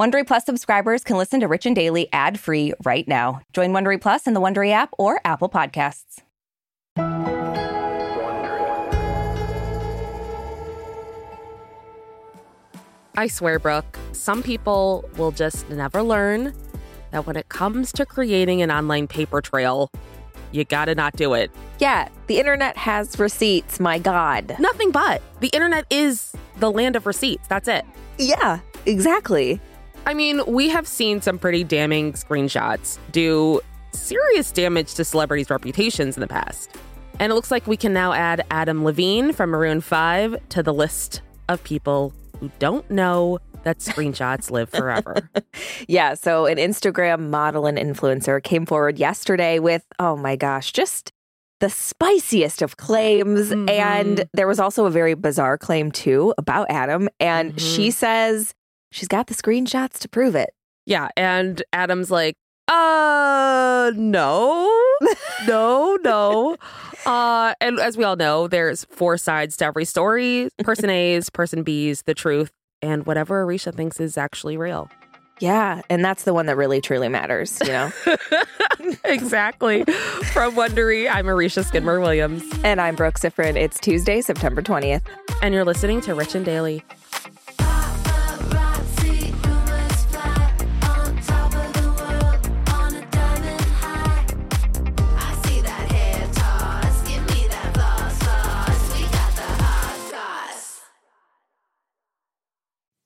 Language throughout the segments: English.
Wondery Plus subscribers can listen to Rich and Daily ad-free right now. Join Wondery Plus in the Wondery app or Apple Podcasts. I swear, Brooke, some people will just never learn that when it comes to creating an online paper trail, you gotta not do it. Yeah, the internet has receipts, my God. Nothing but. The internet is the land of receipts. That's it. Yeah, exactly. I mean, we have seen some pretty damning screenshots do serious damage to celebrities' reputations in the past. And it looks like we can now add Adam Levine from Maroon 5 to the list of people who don't know that screenshots live forever. yeah, so an Instagram model and influencer came forward yesterday with, oh my gosh, just the spiciest of claims. Mm-hmm. And there was also a very bizarre claim, too, about Adam. And mm-hmm. she says she's got the screenshots to prove it. Yeah. And Adam's like, uh, no, no, no. Uh, and as we all know, there's four sides to every story person A's, person B's, the truth, and whatever Aricia thinks is actually real. Yeah, and that's the one that really truly matters, you know? exactly. From Wondery, I'm Aricia Skidmore Williams. And I'm Brooke Siffrinn. It's Tuesday, September 20th. And you're listening to Rich and Daily.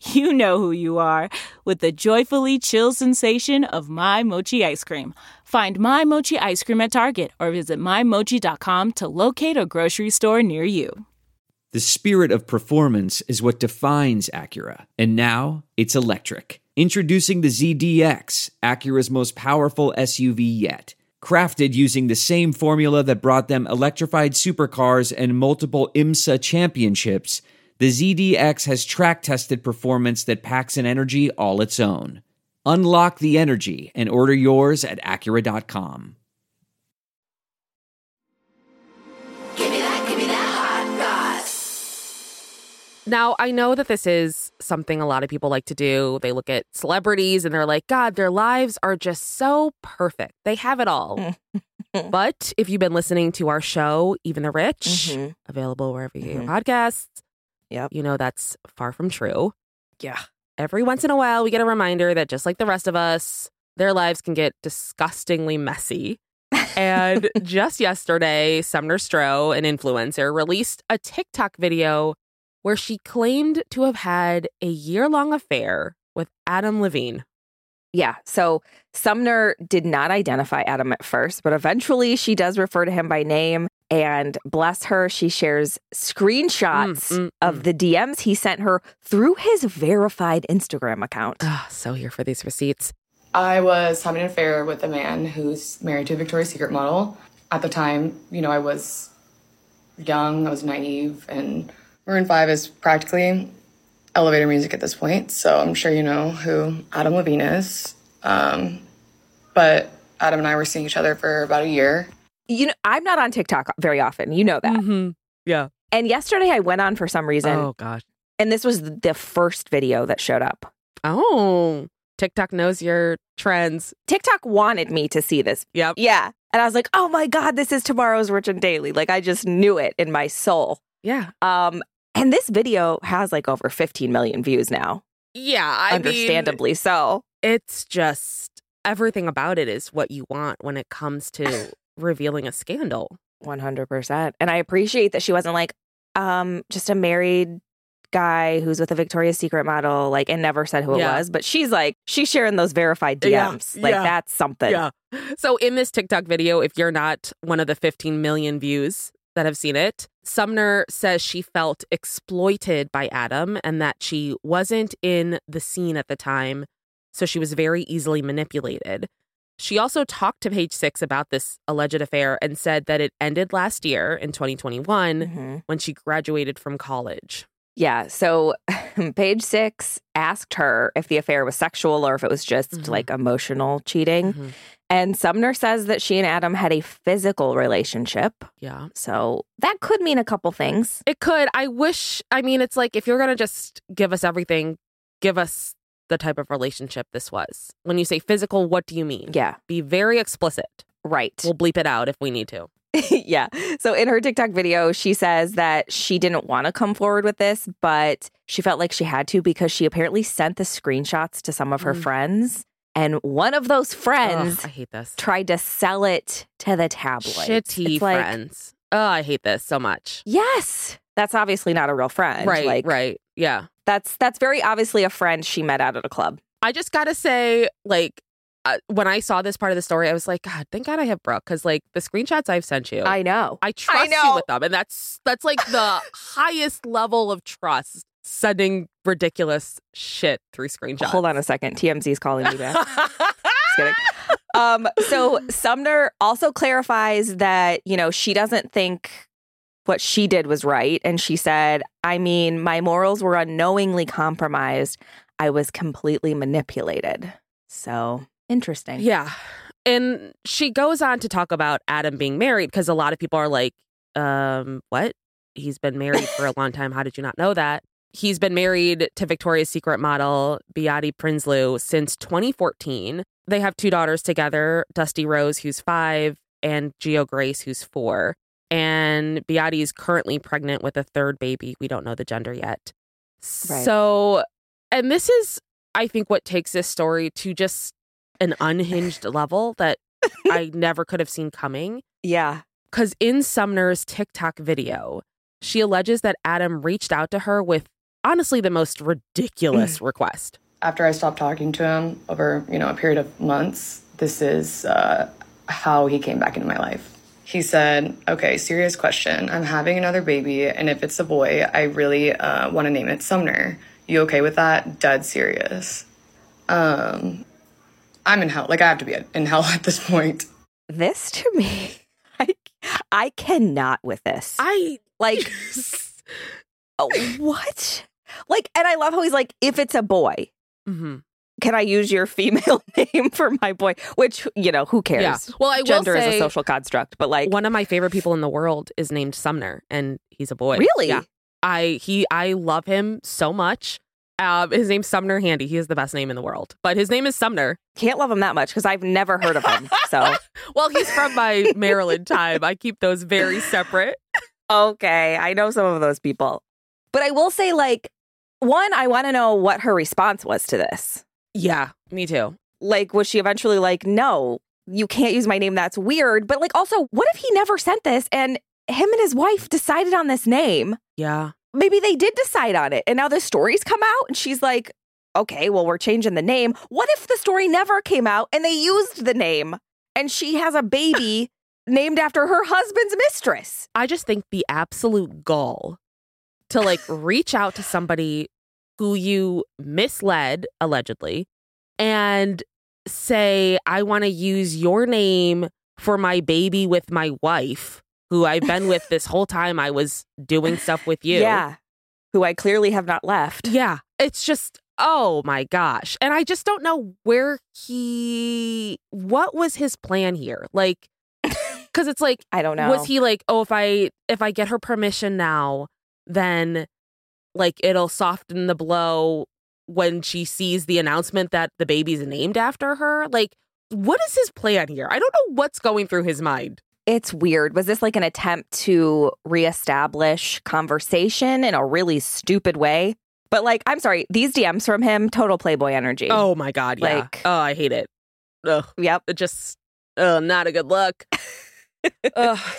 you know who you are with the joyfully chill sensation of My Mochi ice cream. Find My Mochi ice cream at Target or visit MyMochi.com to locate a grocery store near you. The spirit of performance is what defines Acura, and now it's electric. Introducing the ZDX, Acura's most powerful SUV yet crafted using the same formula that brought them electrified supercars and multiple IMSA championships, the ZDX has track tested performance that packs an energy all its own. Unlock the energy and order yours at Acura.com. Now, I know that this is something a lot of people like to do. They look at celebrities and they're like, God, their lives are just so perfect. They have it all. but if you've been listening to our show, Even the Rich, mm-hmm. available wherever you get mm-hmm. your podcasts, yep. you know that's far from true. Yeah. Every once in a while, we get a reminder that just like the rest of us, their lives can get disgustingly messy. and just yesterday, Sumner Stroh, an influencer, released a TikTok video where she claimed to have had a year long affair with Adam Levine. Yeah. So Sumner did not identify Adam at first, but eventually she does refer to him by name. And bless her, she shares screenshots mm, mm, of mm. the DMs he sent her through his verified Instagram account. Oh, so here for these receipts. I was having an affair with a man who's married to a Victoria's Secret model. At the time, you know, I was young, I was naive, and Maroon 5 is practically elevator music at this point, so I'm sure you know who Adam Levine is. Um, but Adam and I were seeing each other for about a year. You know, I'm not on TikTok very often. You know that. Mm-hmm. Yeah. And yesterday I went on for some reason, Oh gosh. and this was the first video that showed up. Oh, TikTok knows your trends. TikTok wanted me to see this. Yep. Yeah. And I was like, oh my God, this is tomorrow's Rich and Daily. Like I just knew it in my soul. Yeah. Um, and this video has like over 15 million views now. Yeah. I mean, understandably so. it's just everything about it is what you want when it comes to revealing a scandal. 100%. And I appreciate that she wasn't like, um, just a married guy who's with a Victoria's Secret model, like, and never said who it was. But she's like, she's sharing those verified Yeah, DMs. Like, yeah. that's something. Yeah. So in this TikTok video, if you're not one of the 15 million views that have seen it, Sumner says she felt exploited by Adam and that she wasn't in the scene at the time, so she was very easily manipulated. She also talked to Page Six about this alleged affair and said that it ended last year in 2021 Mhm. when she graduated from college. Yeah. So page six asked her if the affair was sexual or if it was just Mhm. like emotional cheating. Mhm. And Sumner says that she and Adam had a physical relationship. Yeah. So that could mean a couple things. It could. I wish. I mean, it's like if you're going to just give us everything, give us the type of relationship this was. When you say physical, what do you mean? Yeah. Be very explicit. Right. We'll bleep it out if we need to. yeah. So in her TikTok video, she says that she didn't want to come forward with this, but she felt like she had to because she apparently sent the screenshots to some of her Mm. friends. And one of those friends Ugh, I hate this. tried to sell it to the tabloids. Shitty It's like, friends. Oh, I hate this so much. Yes. That's obviously not a real friend. Right, Like right. Yeah. that's that's very obviously a friend she met out at a club. I just got to say, like, uh, when I saw this part of the story, I was like, God, thank God I have Brooke. Cause, like, the screenshots I've sent you, I know. I trust you know. with them. And that's that's like the highest level of trust sending ridiculous shit through screenshots. Hold on a second. TMZ is calling me back. Um, so Sumner also clarifies that, you know, she doesn't think what she did was right. And she said, I mean, my morals were unknowingly compromised. I was completely manipulated. So interesting. yeah. And she goes on to talk about Adam being married because a lot of people are like, um, what? He's been married for a long time. How did you not know that? He's been married to Victoria's Secret model Behati Prinsloo since 2014. They have two daughters together Dusty Rose, who's five, and Gio Grace, who's four. And Behati is currently pregnant with a third baby. We don't know the gender yet. Right. So, and this is, I think, what takes this story to just an unhinged level that I never could have seen coming. Yeah. Because in Sumner's TikTok video, she alleges that Adam reached out to her with honestly the most ridiculous request. After I stopped talking to him over, you know, a period of months, this is uh, how he came back into my life. He said, "Okay, serious question. I'm having another baby, and if it's a boy, I really uh, want to name it Sumner. You okay with that? Dead serious. Um, I'm in hell. Like I have to be in hell at this point. This to me, I, I cannot with this. I like, oh, what? Like, and I love how he's like, if it's a boy, Mhm. can I use your female name for my boy? Which, you know, who cares? Yeah. Well, I will say. Gender is a social construct, but like, one of my favorite people in the world is named Sumner, and he's a boy. really? Yeah. I he I love him so much. Um, his name's Sumner Handy. He is the best name in the world, but his name is Sumner. Can't love him that much because I've never heard of him. So, Well, he's from my Maryland time. I keep those very separate. okay, I know some of those people. But I will say, like, one, I want to know what her response was to this. Yeah, me too. Like, was she eventually like, no, you can't use my name? That's weird. But, like, also, what if he never sent this and him and his wife decided on this name? Yeah. maybe they did decide on it and now the story's come out and she's like okay well we're changing the name what if the story never came out and they used the name and she has a baby named after her husband's mistress I just think the absolute gall to like reach out to somebody who you misled allegedly and say, I want to use your name for my baby with my wife, who I've been with this whole time I was doing stuff with you. yeah who i clearly have not left Yeah. It's just, oh my gosh. And I just don't know where he, what was his plan here? Like, because it's like, I don't know. was he like, oh, if I, if I get her permission now, then like it'll soften the blow when she sees the announcement that the baby's named after her? Like, what is his plan here? I don't know what's going through his mind. It's weird. Was this like an attempt to reestablish conversation in a really stupid way? But like, I'm sorry, these DMs from him, total Playboy energy. Oh my god, yeah. Like- oh, I hate it. Ugh, yep. it just uh, not a good look.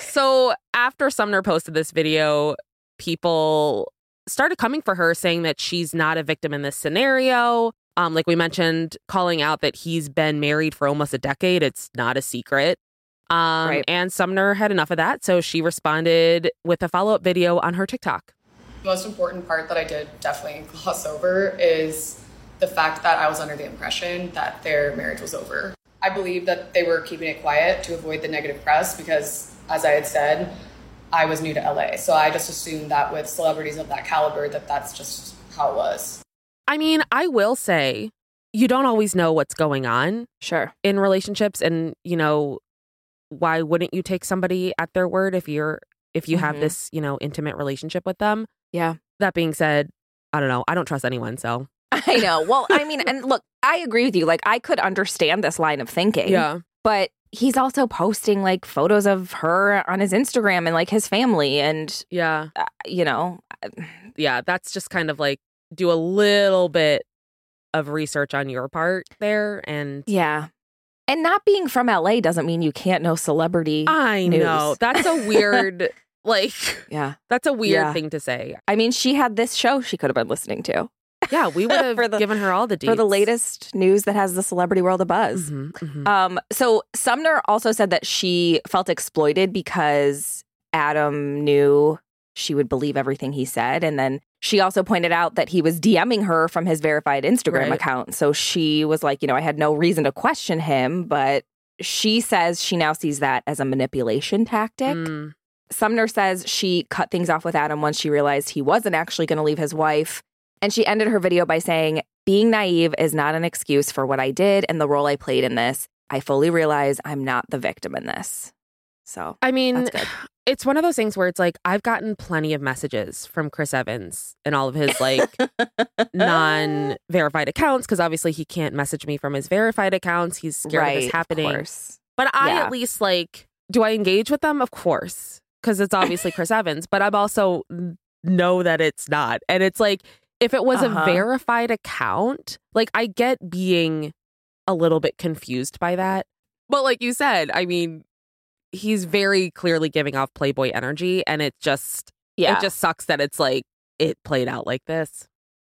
So after Sumner posted this video, people started coming for her, saying that she's not a victim in this scenario. Um, like we mentioned, calling out that he's been married for almost a decade. It's not a secret. Um, Right. And Sumner had enough of that, so she responded with a follow up video on her TikTok. The most important part that I did definitely gloss over is the fact that I was under the impression that their marriage was over. I believe that they were keeping it quiet to avoid the negative press because, as I had said, I was new to LA. So I just assumed that with celebrities of that caliber, that that's just how it was. I mean, I will say you don't always know what's going on Sure. in relationships and you know why wouldn't you take somebody at their word if you're if you have Mhm. this you know intimate relationship with them Yeah. that being said i don't know i don't trust anyone so I know. Well, I mean, and look, I agree with you. Like, I could understand this line of thinking. Yeah. But he's also posting like photos of her on his Instagram and like his family. And, yeah uh, you know, yeah that's just kind of like do a little bit of research on your part there and yeah. And not being from LA doesn't mean you can't know celebrity. i know that's a weird like yeah. that's a weird Yeah. thing to say I mean, she had this show she could have been listening to yeah we would have the- given her all the for the latest news that has the celebrity world a buzz. Mhm, mhm. Um, so Sumner also said that she felt exploited because Adam knew she would believe everything he said. And then she also pointed out that he was DMing her from his verified Instagram Right. account. So she was like, you know, I had no reason to question him, but she says she now sees that as a manipulation tactic. Mm. Sumner says she cut things off with Adam once she realized he wasn't actually going to leave his wife. And she ended her video by saying, Being naive is not an excuse for what I did and the role I played in this. I fully realize I'm not the victim in this. So, I mean, it's one of those things where it's like I've gotten plenty of messages from Chris Evans and all of his like non-verified accounts because obviously he can't message me from his verified accounts. He's scared right, of this happening. Of. But I Yeah. at least like, do I engage with them? Of course, because it's obviously Chris Evans. But I'm also know that it's not, and it's like if it was Uh-huh. a verified account, like I get being a little bit confused by that. But like you said, I mean, he's very clearly giving off Playboy energy, and it just Yeah. it just sucks that it's like it played out like this.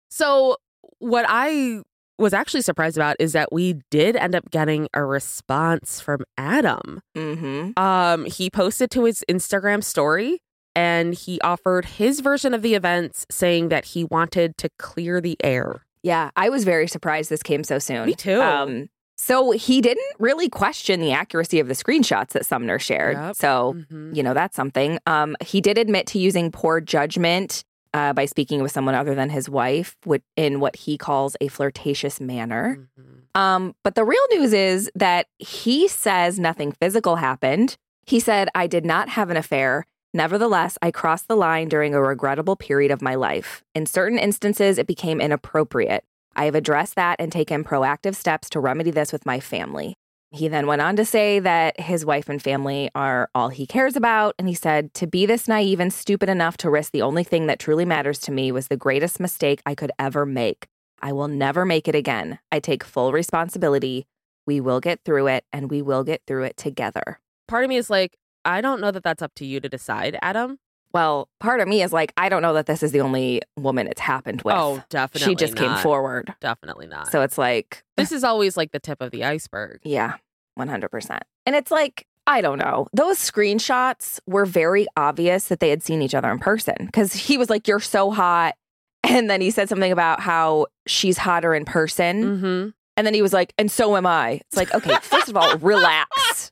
So, what I was actually surprised about is that we did end up getting a response from Adam. mm-hmm. Um, he posted to his Instagram story and he offered his version of the events, saying that he wanted to clear the air. Yeah. I was very surprised this came so soon. Me too. Um, so he didn't really question the accuracy of the screenshots that Sumner shared. Yep. So Mhm. you know that's something um he did admit to using poor judgment uh, by speaking with someone other than his wife in what he calls a flirtatious manner Mhm. um but the real news is that he says nothing physical happened he said i did not have an affair nevertheless i crossed the line during a regrettable period of my life in certain instances it became inappropriate i have addressed that and taken proactive steps to remedy this with my family he then went on to say that his wife and family are all he cares about. And he said, To be this naive and stupid enough to risk the only thing that truly matters to me was the greatest mistake I could ever make. I will never make it again. I take full responsibility. We will get through it and we will get through it together. Part of me is like, I don't know that that's up to you to decide, Adam. Well, part of me is like, I don't know that this is the only woman it's happened with. Oh, definitely. she just came forward. Definitely not. So it's like, this is always like the tip of the iceberg. Yeah, 100%. And it's like, I don't know. Those screenshots were very obvious that they had seen each other in person because he was like, You're so hot. And then he said something about how she's hotter in person. Mm-hmm. And then he was like, And so am I. It's like, okay, first of all, relax.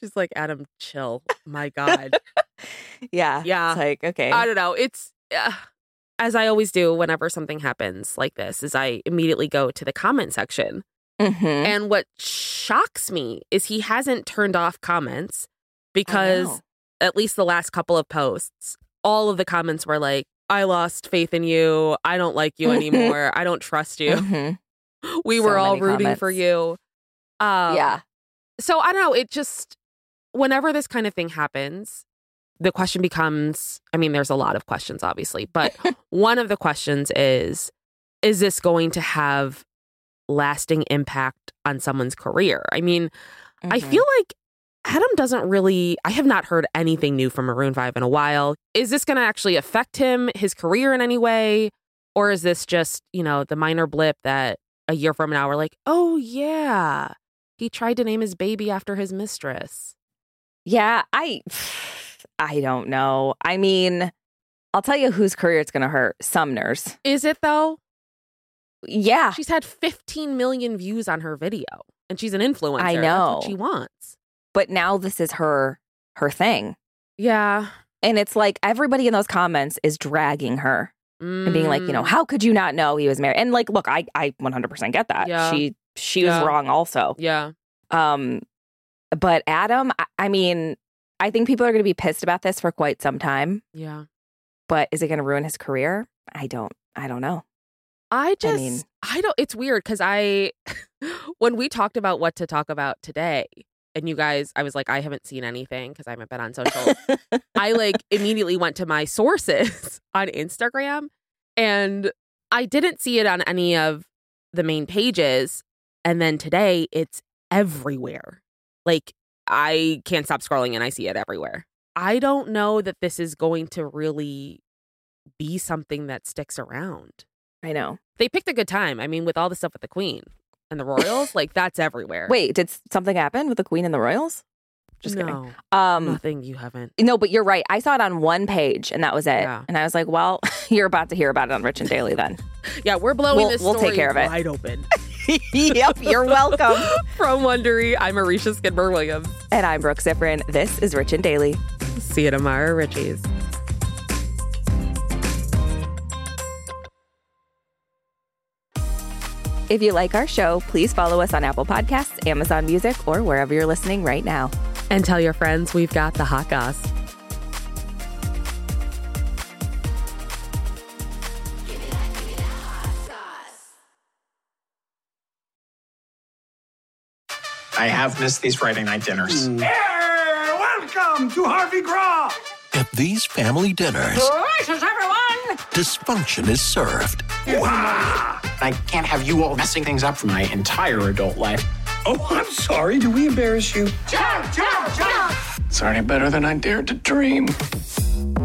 She's like, Adam, chill. My God. Yeah. Yeah. It's like, okay. I don't know. It's uh, as I always do whenever something happens like this, is I immediately go to the comment section. Mhm. And what shocks me is he hasn't turned off comments because at least the last couple of posts, all of the comments were like, I lost faith in you. I don't like you anymore. I don't trust you. Mhm. We So were all rooting comments. for you. Um, yeah. So I don't know. It just, whenever this kind of thing happens, the question becomes I mean, there's a lot of questions, obviously, but one of the questions is is this going to have lasting impact on someone's career? I mean, I Mhm. feel like Adam doesn't really, I have not heard anything new from Maroon 5 in a while. Is this going to actually affect him, his career in any way? Or is this just, you know, the minor blip that a year from now we're like, oh, yeah, he tried to name his baby after his mistress? Yeah, I I don't know. I mean, I'll tell you whose career it's going to hurt. Sumner's. Is it though? Yeah. She's had 15 million views on her video and she's an influencer. I know. she wants. But now this is her her thing. Yeah. And it's like everybody in those comments is dragging her and being like, you know, Mm. how could you not know he was married? And like, look, I I 100% get that. Yeah. She she was Yeah. wrong also. Yeah. Um but Adam, I, I mean, I think people are going to be pissed about this for quite some time, Yeah. but is it going to ruin his career? I don't I don't know. I just, I, mean- don't, it's weird because I, when we talked about what to talk about today, and you guys, I was like, I haven't seen anything because I haven't been on social. I like immediately went to my sources on Instagram and I didn't see it on any of the main pages. And then today it's everywhere. Like I can't stop scrolling and I see it everywhere. I don't know that this is going to really be something that sticks around. I know. They picked a good time. I mean, with all the stuff with the Queen and the Royals, like that's everywhere. Wait, did something happen with the Queen and the Royals? Just no, kidding. Um nothing. You haven't. no, but you're right. I saw it on one page and that was it. Yeah. And I was like, well, you're about to hear about it on Rich and Daily then. Yeah, we're blowing We'll- this we'll take care of it. wide open. yep, you're welcome. From Wondery, I'm Aricia Skidmore Williams. And I'm Brooke Siffrinn. This is Rich and Daily. See you tomorrow, Richies. If you like our show, please follow us on Apple Podcasts, Amazon Music, or wherever you're listening right now. And tell your friends we've got the hot goss. I have missed these Friday night dinners. Mm. Hey, welcome to Harvey Graw. At these family dinners, dysfunction is served. Ah! I can't have you all messing things up for my entire adult life. Oh, I'm sorry. Do we embarrass you? Jump, jump, jump. It's already better than I dared to dream.